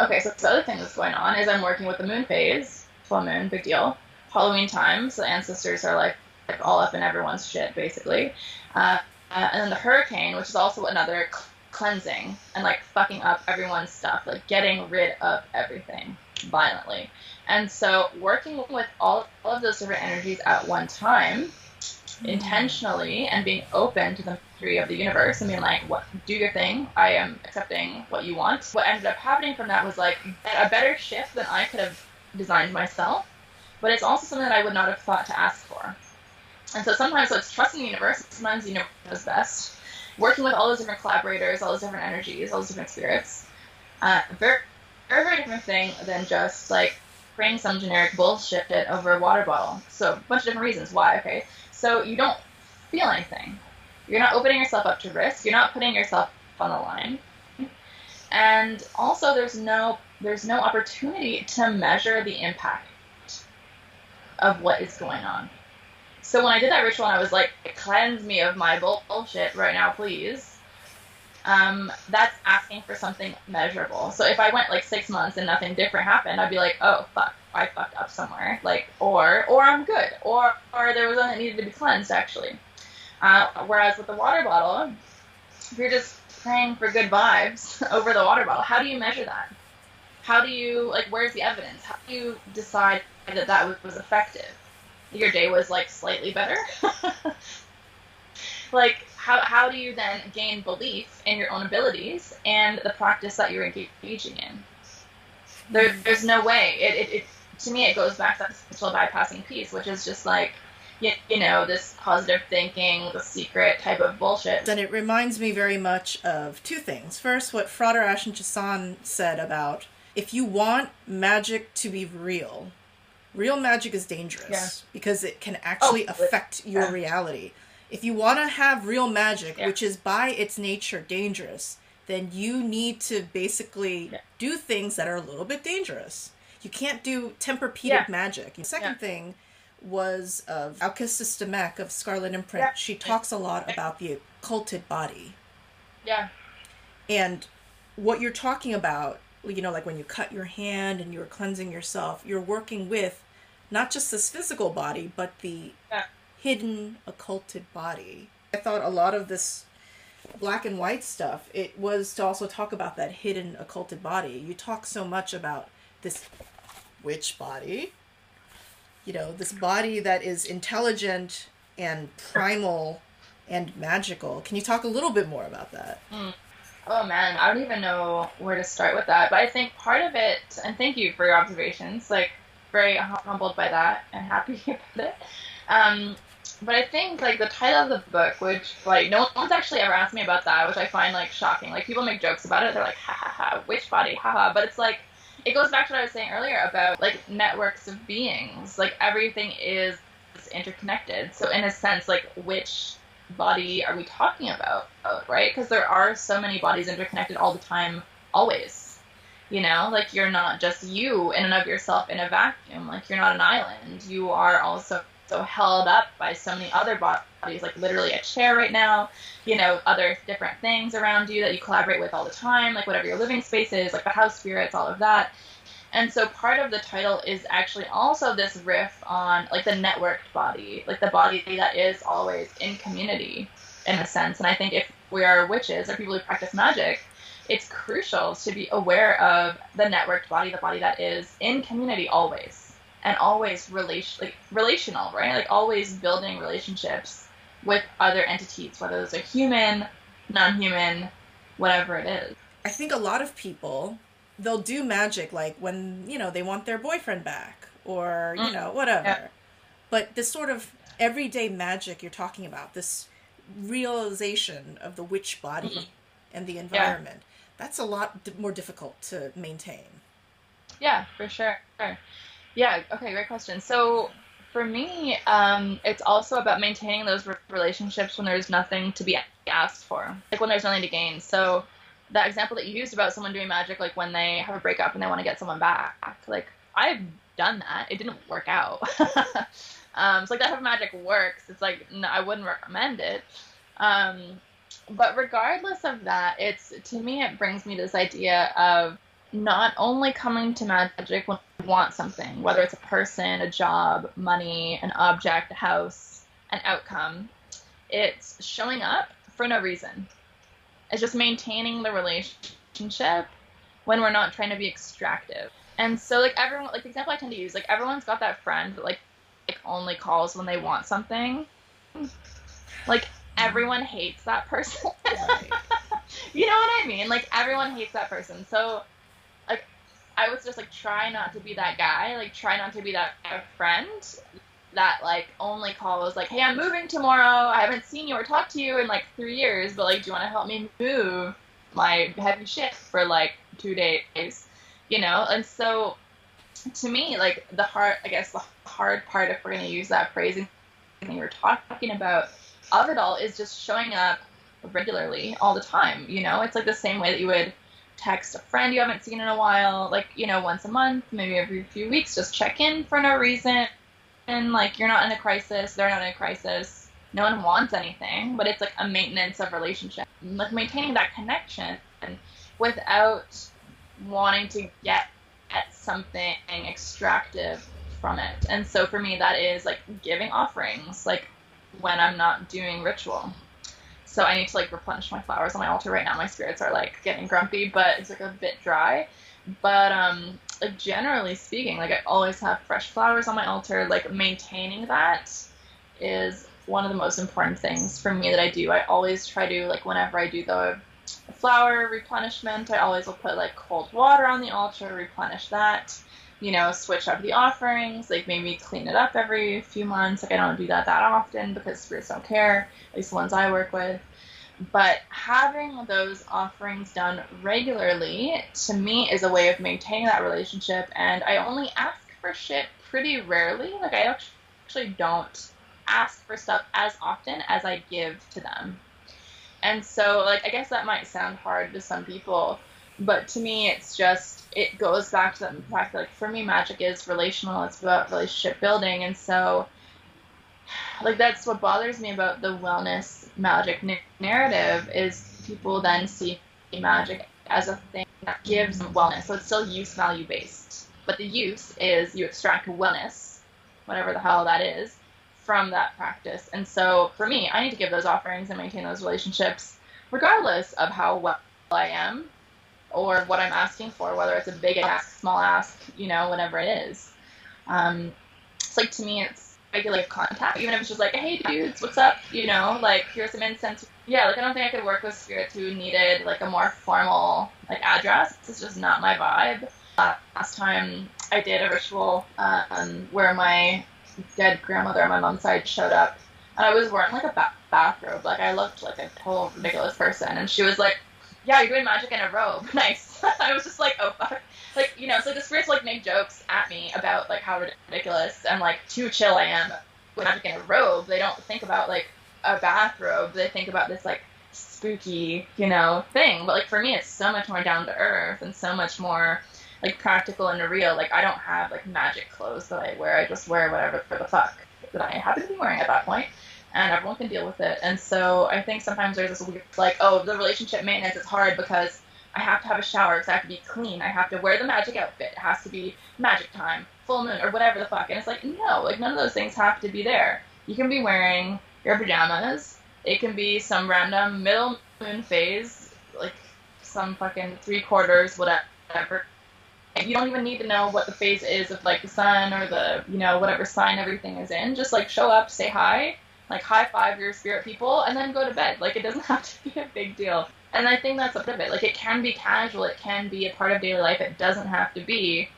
Okay, so the other thing that's going on is I'm working with the moon phase, full moon, big deal. Halloween time, so the ancestors are like, like all up in everyone's shit, basically. Uh, uh, and then the hurricane, which is also another cl- cleansing and like fucking up everyone's stuff, like getting rid of everything violently. And so working with all, all of those different energies at one time, intentionally, and being open to the mystery of the universe and being like, what, do your thing. I am accepting what you want. What ended up happening from that was like a better shift than I could have designed myself. But it's also something that I would not have thought to ask for. And so sometimes so it's trusting the universe. Sometimes the universe knows best. Working with all those different collaborators, all those different energies, all those different spirits. Uh, very, very, very different thing than just like praying some generic bullshit over a water bottle. So a bunch of different reasons why. Okay, so you don't feel anything. You're not opening yourself up to risk. You're not putting yourself on the line. And also, there's no there's no opportunity to measure the impact of what is going on. So when I did that ritual, and I was like, "Cleanse me of my bullshit right now, please." Um, that's asking for something measurable. So if I went like six months and nothing different happened, I'd be like, "Oh fuck, I fucked up somewhere." Like, or or I'm good, or or there was one that needed to be cleansed actually. Uh, whereas with the water bottle, if you're just praying for good vibes <laughs> over the water bottle, how do you measure that? How do you like? Where's the evidence? How do you decide that that was, effective? Your day was like slightly better. <laughs> like how how do you then gain belief in your own abilities and the practice that you're engaging in? There, there's no way. It, it, it to me it goes back to that spiritual bypassing piece, which is just like you, you know this positive thinking, the secret type of bullshit. And it reminds me very much of two things. First, what Frater Ashen Chassan said about if you want magic to be real, real magic is dangerous Yeah. because it can actually Oh, affect your yeah. reality. If you want to have real magic, Yeah. which is by its nature dangerous, then you need to basically do things that are a little bit dangerous. You can't do Tempur-Pedic Yeah. magic. The second thing was of Alkistis Dimech of Scarlet Imprint. She talks a lot about the occulted body. Yeah, And what you're talking about, you know, like when you cut your hand and you're cleansing yourself, you're working with not just this physical body, but the Yeah. hidden occulted body. I thought a lot of this black and white stuff, it was to also talk about that hidden occulted body. You talk so much about this witch body, you know, this body that is intelligent and primal and magical. Can you talk a little bit more about that? Hmm. Oh man, I don't even know where to start with that. But I think part of it, and thank you for your observations. Like, very hum- humbled by that and happy <laughs> about it. Um, but I think like the title of the book, which like no one's actually ever asked me about that, which I find like shocking. Like people make jokes about it. They're like, ha ha ha, witch body, ha ha. But it's like it goes back to what I was saying earlier about like networks of beings. Like everything is interconnected. So in a sense, like which body are we talking about, uh, right? Because there are so many bodies interconnected all the time, always. You know, like you're not just you in and of yourself in a vacuum. Like you're not an island. You are also so held up by so many other bodies, like literally a chair right now. You know, other different things around you that you collaborate with all the time, like whatever your living space is, like the house spirits, all of that. And so part of the title is actually also this riff on like the networked body, like the body that is always in community in a sense. And I think if we are witches or people who practice magic, it's crucial to be aware of the networked body, the body that is in community always and always relation like relational, right? Like always building relationships with other entities, whether those are human, non-human, whatever it is. I think a lot of people they'll do magic like when you know they want their boyfriend back or you Mm. know whatever. Yeah. But this sort of everyday magic you're talking about, this realization of the witch body Mhm. and the environment, that's a lot d- more difficult to maintain. Yeah, for sure. Yeah, okay, great question. So for me, um, it's also about maintaining those re- relationships when there's nothing to be asked for, like when there's nothing to gain. So that example that you used about someone doing magic, like when they have a breakup and they want to get someone back, like I've done that. It didn't work out. <laughs> um, so like that of magic works. It's like no, I wouldn't recommend it. Um, but regardless of that, it's to me it brings me this idea of not only coming to magic when you want something, whether it's a person, a job, money, an object, a house, an outcome, it's showing up for no reason. It's just maintaining the relationship when we're not trying to be extractive. And so, like everyone, like the example I tend to use, like everyone's got that friend that like, like only calls when they want something. Like everyone hates that person. <laughs> You know what I mean? Like everyone hates that person. So like I was just like try not to be that guy. Like try not to be that friend that like only calls like, Hey, I'm moving tomorrow. I haven't seen you or talked to you in like three years, but like do you wanna help me move my heavy shit for like two days? You know? And so to me, like the hard I guess the hard part if we're gonna use that phrasing that you were talking about of it all is just showing up regularly all the time. You know, it's like the same way that you would text a friend you haven't seen in a while, like, you know, once a month, maybe every few weeks, just check in for no reason. And like, you're not in a crisis, they're not in a crisis, no one wants anything, but it's like a maintenance of relationship. Like, maintaining that connection without wanting to get at something extractive from it. And so for me, that is like giving offerings, like when I'm not doing ritual. So I need to like replenish my flowers on my altar right now. My spirits are like getting grumpy, but it's like a bit dry. But um like generally speaking, like I always have fresh flowers on my altar. Like maintaining that is one of the most important things for me that I do. I always try to like whenever I do the flower replenishment, I always will put like cold water on the altar, replenish that. You know, switch up the offerings, like maybe clean it up every few months. Like I don't do that that often because spirits don't care, at least the ones I work with. But having those offerings done regularly to me is a way of maintaining that relationship. And I only ask for shit pretty rarely. Like I actually don't ask for stuff as often as I give to them. And so, like, I guess that might sound hard to some people, but to me, it's just, it goes back to the fact that, like, for me, magic is relational, it's about relationship building. And so, like, that's what bothers me about the wellness magic narrative is people then see magic as a thing that gives wellness. So it's still use value based. But the use is you extract wellness, whatever the hell that is, from that practice. And so for me, I need to give those offerings and maintain those relationships regardless of how well I am or what I'm asking for, whether it's a big ask, small ask, you know, whatever it is. Um, it's like to me, it's regulated contact, even if it's just like, hey dudes, what's up? You know, like here's some incense. Yeah, like I don't think I could work with spirits who needed like a more formal like address. It's just not my vibe. Uh, last time I did a ritual um, where my dead grandmother on my mom's side showed up, and I was wearing like a ba- bathrobe. Like I looked like a total ridiculous person, and she was like, "Yeah, you're doing magic in a robe. <laughs> Nice." <laughs> I was just like, "Oh fuck." Like you know, so the spirits like make jokes at me about like how ridiculous and like too chill I am with magic in a robe. They don't think about like a bathrobe. They think about this like spooky, you know, thing. But like for me, it's so much more down to earth and so much more like practical and real. Like I don't have like magic clothes that I wear. I just wear whatever for the fuck that I happen to be wearing at that point, and everyone can deal with it. And so I think sometimes there's this weird like, oh, the relationship maintenance is hard because I have to have a shower because I have to be clean. I have to wear the magic outfit. It has to be magic time, full moon, or whatever the fuck. And it's like, no, like none of those things have to be there. You can be wearing your pajamas. It can be some random middle moon phase, like some fucking three quarters, whatever. You don't even need to know what the phase is of like the sun or the, you know, whatever sign everything is in. Just like show up, say hi, like high five your spirit people, and then go to bed. Like it doesn't <laughs> have to be a big deal. And I think that's a bit of it. Like it can be casual, it can be a part of daily life. It doesn't have to be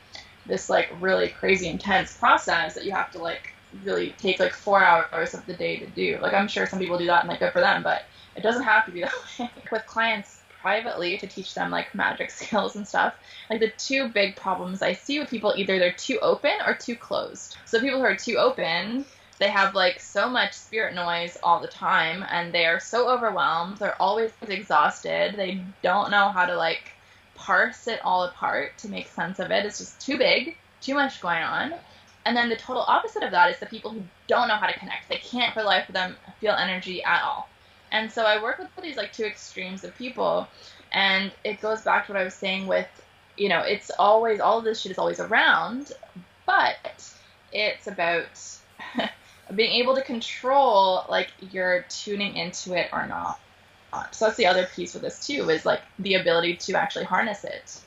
this like really crazy intense process that you have to like really take like four hours of the day to do. Like I'm sure some people do that and like good for them, but it doesn't have to be <laughs> that way. With clients privately to teach them like magic <laughs> skills and stuff. Like the two big problems I see with people either they're too open or too closed. So people who are too open, they have like so much spirit noise all the time and they are so overwhelmed. They're always exhausted. They don't know how to like parse it all apart to make sense of it. It's just too big, too much going on. And then the total opposite of that is the people who don't know how to connect. They can't for life of them feel energy at all. And so I work with these like two extremes of people, and it goes back to what I was saying with, you know, it's always all of this shit is always around, but it's about <laughs> being able to control like you're tuning into it or not. So that's the other piece with this too is like the ability to actually harness it.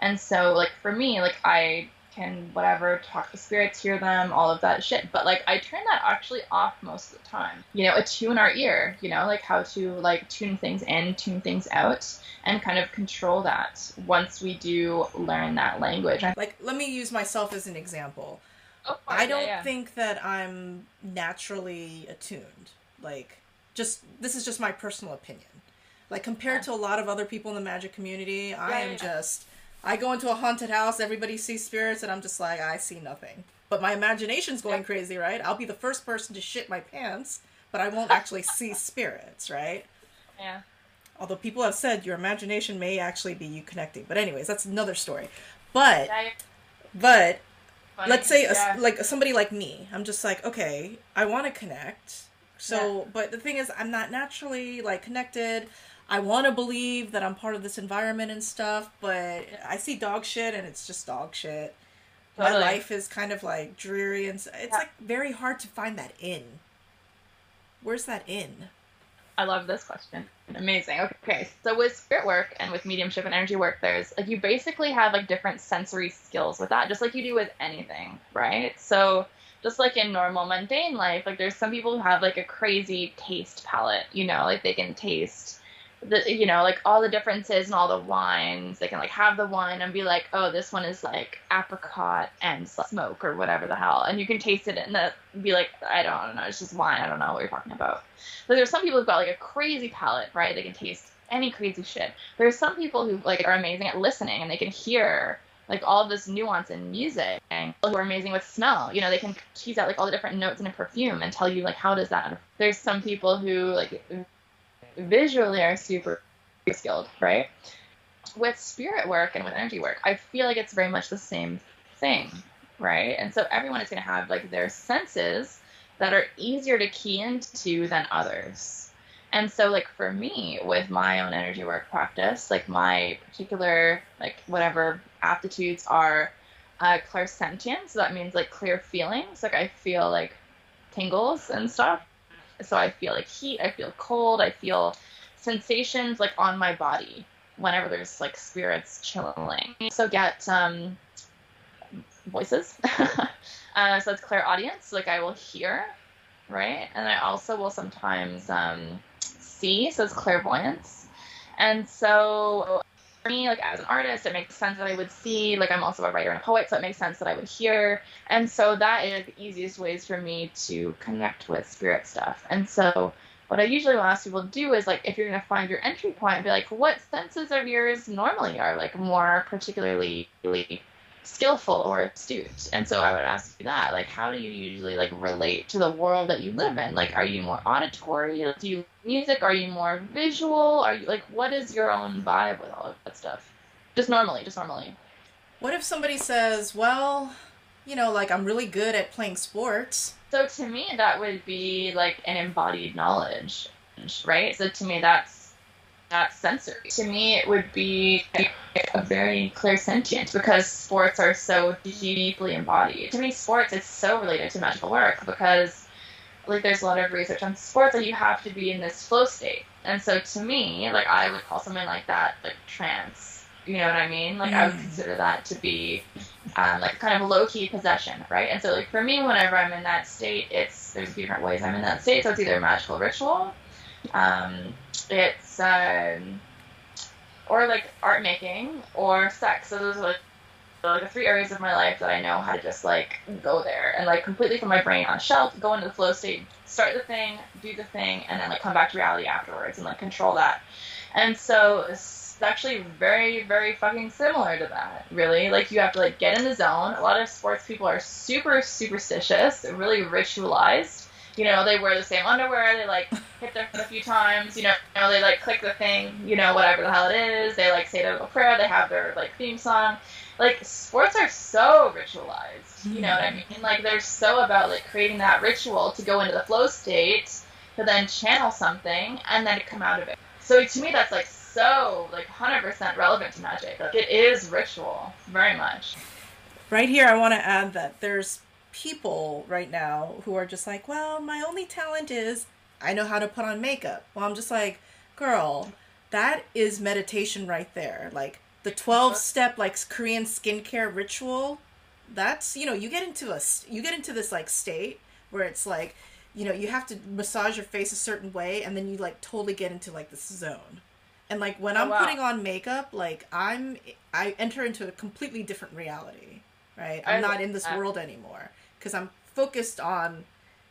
And so like for me, like I can whatever talk to spirits, hear them, all of that shit. But like I turn that actually off most of the time. You know, attune our ear. You know, like how to like tune things in, tune things out, and kind of control that once we do learn that language. Like, let me use myself as an example. Oh, I don't yeah, yeah. think that I'm naturally attuned. Like, just this is just my personal opinion. Like compared to a lot of other people in the magic community, I am yeah. just I go into a haunted house, everybody sees spirits, and I'm just like, I see nothing. But my imagination's going Yeah. crazy, right? I'll be the first person to shit my pants, but I won't <laughs> actually see spirits, right? Yeah. Although people have said your imagination may actually be you connecting. But anyways, that's another story. But Yeah, but funny. let's say a, yeah. like somebody like me. I'm just like okay i want to connect. So but the thing is i'm not naturally like connected. I want to believe that i'm part of this environment and stuff but i see dog shit and it's just dog shit. My life is kind of like dreary and it's Yeah. like very hard to find that in. Where's that in I love this question. Amazing. Okay, so with spirit work and with mediumship and energy work, there's like you basically have like different sensory skills with that, just like you do with anything, right? So just like in normal mundane life, like there's some people who have like a crazy taste palette, you know, like they can taste the you know like all the differences and all the wines. They can like have the wine and be like, oh, this one is like apricot and smoke or whatever the hell, and you can taste it and be like, I don't, I don't know, it's just wine. I don't know what you're talking about. But there's some people who've got like a crazy palate, right? They can taste any crazy shit. There's some people who like are amazing at listening and they can hear like all this nuance in music and who are amazing with smell. You know, they can tease out like all the different notes in a perfume and tell you like how does that there's some people who like visually are super skilled, right? With spirit work and with energy work, I feel like it's very much the same thing, right? And so everyone is going to have like their senses that are easier to key into than others. And so like for me with my own energy work practice, like my particular like whatever aptitudes are uh, clairsentient, so that means like clear feelings. Like I feel like tingles and stuff. So I feel like heat, I feel cold, I feel sensations like on my body whenever there's like spirits chilling. So get um voices. <laughs> uh, so it's clairaudience. like I will hear, right? And I also will sometimes um, see, so it's clairvoyance. And so for me, like as an artist, it makes sense that I would see. Like I'm also a writer and a poet, so it makes sense that I would hear. And so that is the easiest ways for me to connect with spirit stuff. And so what I usually will ask people to do is like if you're gonna find your entry point, be like, what senses of yours normally are like more particularly skillful or astute? And so I would ask you that, like, how do you usually like relate to the world that you live in? Like, are you more auditory? Do you music? Are you more visual? Are you like, what is your own vibe with all of that stuff? Just normally, just normally. what if somebody says well you know like i'm really good at playing sports So to me, that would be like an embodied knowledge, right? So to me, that's not sensory. To me, it would be a very clairsentient because sports are so deeply embodied. To me, sports is so related to magical work because, like, there's a lot of research on sports that you have to be in this flow state. And so, to me, like, I would call something like that like trance. You know what I mean? Like, I would Mm. consider that to be um, like kind of low key possession, right? And so, like, for me, whenever I'm in that state, it's there's different ways I'm in that state. So it's either magical ritual, um, it's um, or like art making or sex. So those are like like the three areas of my life that I know how to just like go there and like completely put my brain on a shelf, go into the flow state, start the thing, do the thing, and then like come back to reality afterwards and like control that. And so it's actually very, very fucking similar to that, really. Like you have to like get in the zone. A lot of sports people are super superstitious, really ritualized. You know, they wear the same underwear, they like <laughs> hit their foot a few times, you know, you know, they like click the thing, you know, whatever the hell it is, they like say their little prayer, they have their like theme song. Like sports are so ritualized. You know what I mm-hmm. mean? Like they're so about like creating that ritual to go into the flow state to then channel something and then come out of it. So to me that's like so like 100% relevant to magic. Like it is ritual, very much. Right here, I want to add that there's people right now who are just like, well, my only talent is I know how to put on makeup. Well, I'm just like, girl, that is meditation right there. Like the 12 step like Korean skincare ritual, that's, you know, you get into a you get into this like state where it's like, you know, you have to massage your face a certain way and then you like totally get into like this zone. And like when Oh, I'm wow. putting on makeup, like I'm I enter into a completely different reality, right? I'm I not in this world anymore because I'm focused on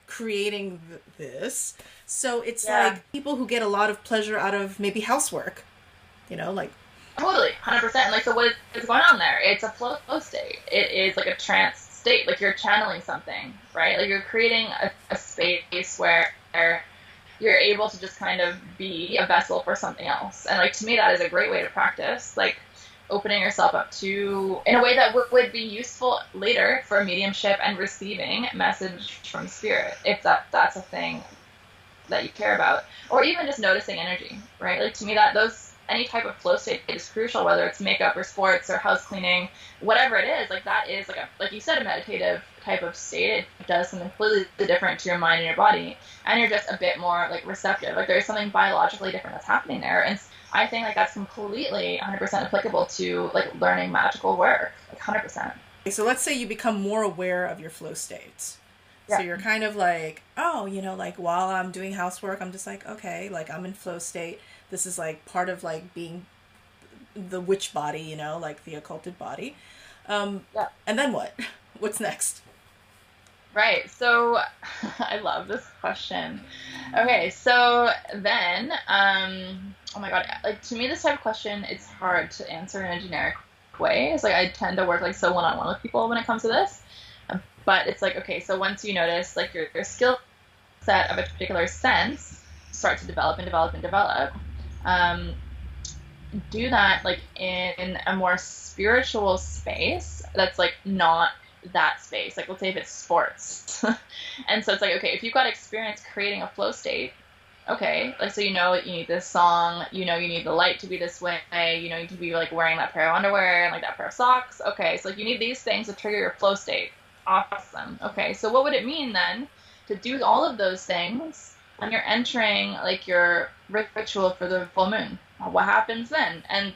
creating th- this. So it's Yeah. like people who get a lot of pleasure out of maybe housework, you know, like Totally, hundred percent. Like, so what is going on there? It's a flow flow state. It is like a trance state. Like you're channeling something, right? Like you're creating a, a space where you're able to just kind of be a vessel for something else. And like to me, that is a great way to practice. Like opening yourself up to in a way that w- would be useful later for mediumship and receiving message from spirit, if that that's a thing that you care about, or even just noticing energy, right? Like to me, that those any type of flow state is crucial, whether it's makeup or sports or house cleaning, whatever it is. Like that is like a like you said, a meditative type of state. It does something completely different to your mind and your body, and you're just a bit more like receptive. Like there's something biologically different that's happening there, and I think like that's completely 100% applicable to like learning magical work, like 100%. so let's say you become more aware of your flow states. So you're kind of like, oh, you know, like while I'm doing housework, I'm just like, okay, like I'm in flow state. This is like part of like being the witch body, you know, like the occulted body. Um, Yeah. And then what? <laughs> What's next? Right. So <laughs> I love this question. Okay, so then, um, oh my god, like to me, this type of question it's hard to answer in a generic way. It's like I tend to work like so one on one with people when it comes to this. But it's like okay, so once you notice like your, your skill set of a particular sense start to develop and develop and develop, um, do that like in a more spiritual space that's like not that space. Like let's say if it's sports. <laughs> and so it's like, okay, if you've got experience creating a flow state, okay, like so you know you need this song, you know you need the light to be this way, you know you need to be like wearing that pair of underwear and like that pair of socks. Okay, so like you need these things to trigger your flow state. Awesome. Okay, so what would it mean then to do all of those things when you're entering like your ritual for the full moon? What happens then? And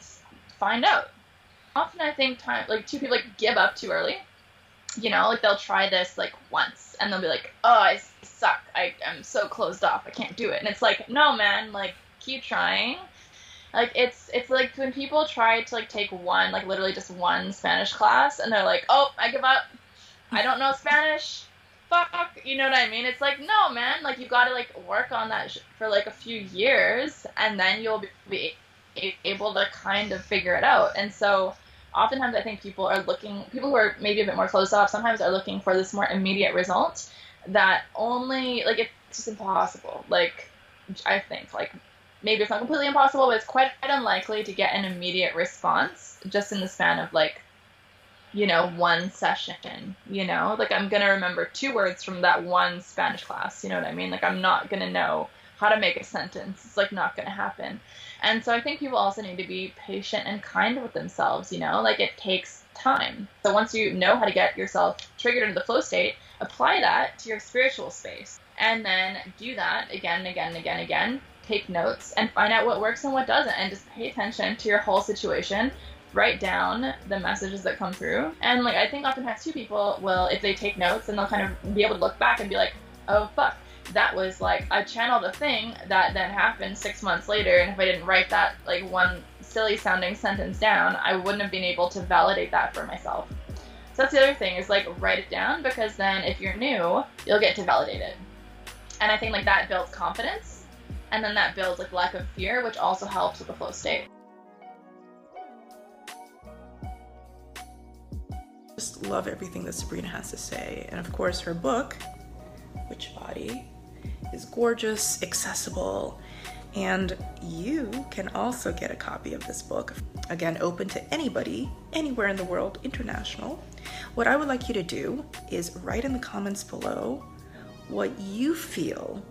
find out. Often I think time like two people like give up too early you know, like they'll try this like once and they'll be like, oh, I suck. I am so closed off. I can't do it. And it's like, no, man, like keep trying. Like it's it's like when people try to like take one, like literally just one Spanish class, and they're like, oh, I give up. I don't know Spanish. Fuck, you know what I mean? It's like, no, man. Like you got to like work on that sh- for like a few years, and then you'll be able to kind of figure it out. And so oftentimes I think people are looking, people who are maybe a bit more closed off, sometimes are looking for this more immediate result that only, like, it's just impossible. Like, I think, like, maybe it's not completely impossible, but it's quite unlikely to get an immediate response just in the span of, like, you know, one session, you know? Like, I'm gonna remember two words from that one Spanish class, you know what I mean? Like, I'm not gonna know how to make a sentence. It's like not going to happen. And so I think people also need to be patient and kind with themselves, you know? Like it takes time. So once you know how to get yourself triggered into the flow state, apply that to your spiritual space. And then do that again and again and again and again. Take notes and find out what works and what doesn't and just pay attention to your whole situation write down the messages that come through. And like I think oftentimes two people will, if they take notes, and they'll kind of be able to look back and be like, oh fuck, that was like I channeled a thing that then happened six months later, and if I didn't write that like one silly sounding sentence down, I wouldn't have been able to validate that for myself. So that's the other thing is like write it down because then if you're new, you'll get to validate it. And I think like that builds confidence, and then that builds like lack of fear, which also helps with the flow state. just love everything that Sabrina has to say. And of course, her book, Witch Body, is gorgeous, accessible, and you can also get a copy of this book. Again, open to anybody, anywhere in the world, international. What I would like you to do is write in the comments below what you feel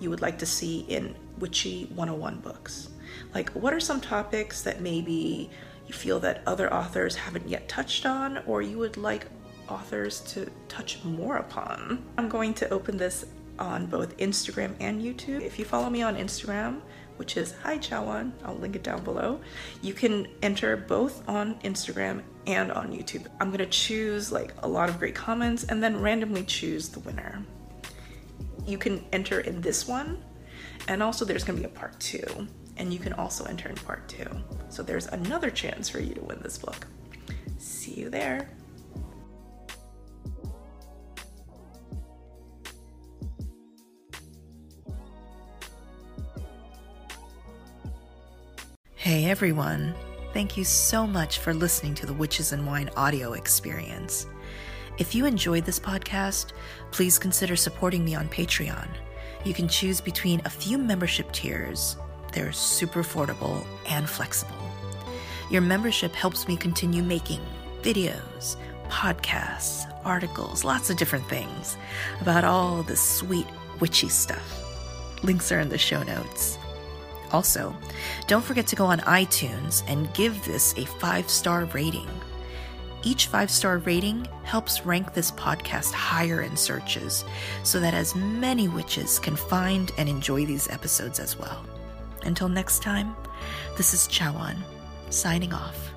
you would like to see in Witchy 101 books. Like, what are some topics that maybe you feel that other authors haven't yet touched on or you would like authors to touch more upon. I'm going to open this on both Instagram and YouTube. If you follow me on Instagram, which is Hi Chawan, I'll link it down below, you can enter both on Instagram and on YouTube. I'm gonna choose like a lot of great comments and then randomly choose the winner. You can enter in this one, and also there's gonna be a part two and you can also enter in part two. So there's another chance for you to win this book. See you there. Hey everyone, thank you so much for listening to the Witches and Wine audio experience. If you enjoyed this podcast, please consider supporting me on Patreon. You can choose between a few membership tiers they're super affordable and flexible. Your membership helps me continue making videos, podcasts, articles, lots of different things about all the sweet witchy stuff. Links are in the show notes. Also, don't forget to go on iTunes and give this a five star rating. Each five star rating helps rank this podcast higher in searches so that as many witches can find and enjoy these episodes as well. Until next time, this is Chawan, signing off.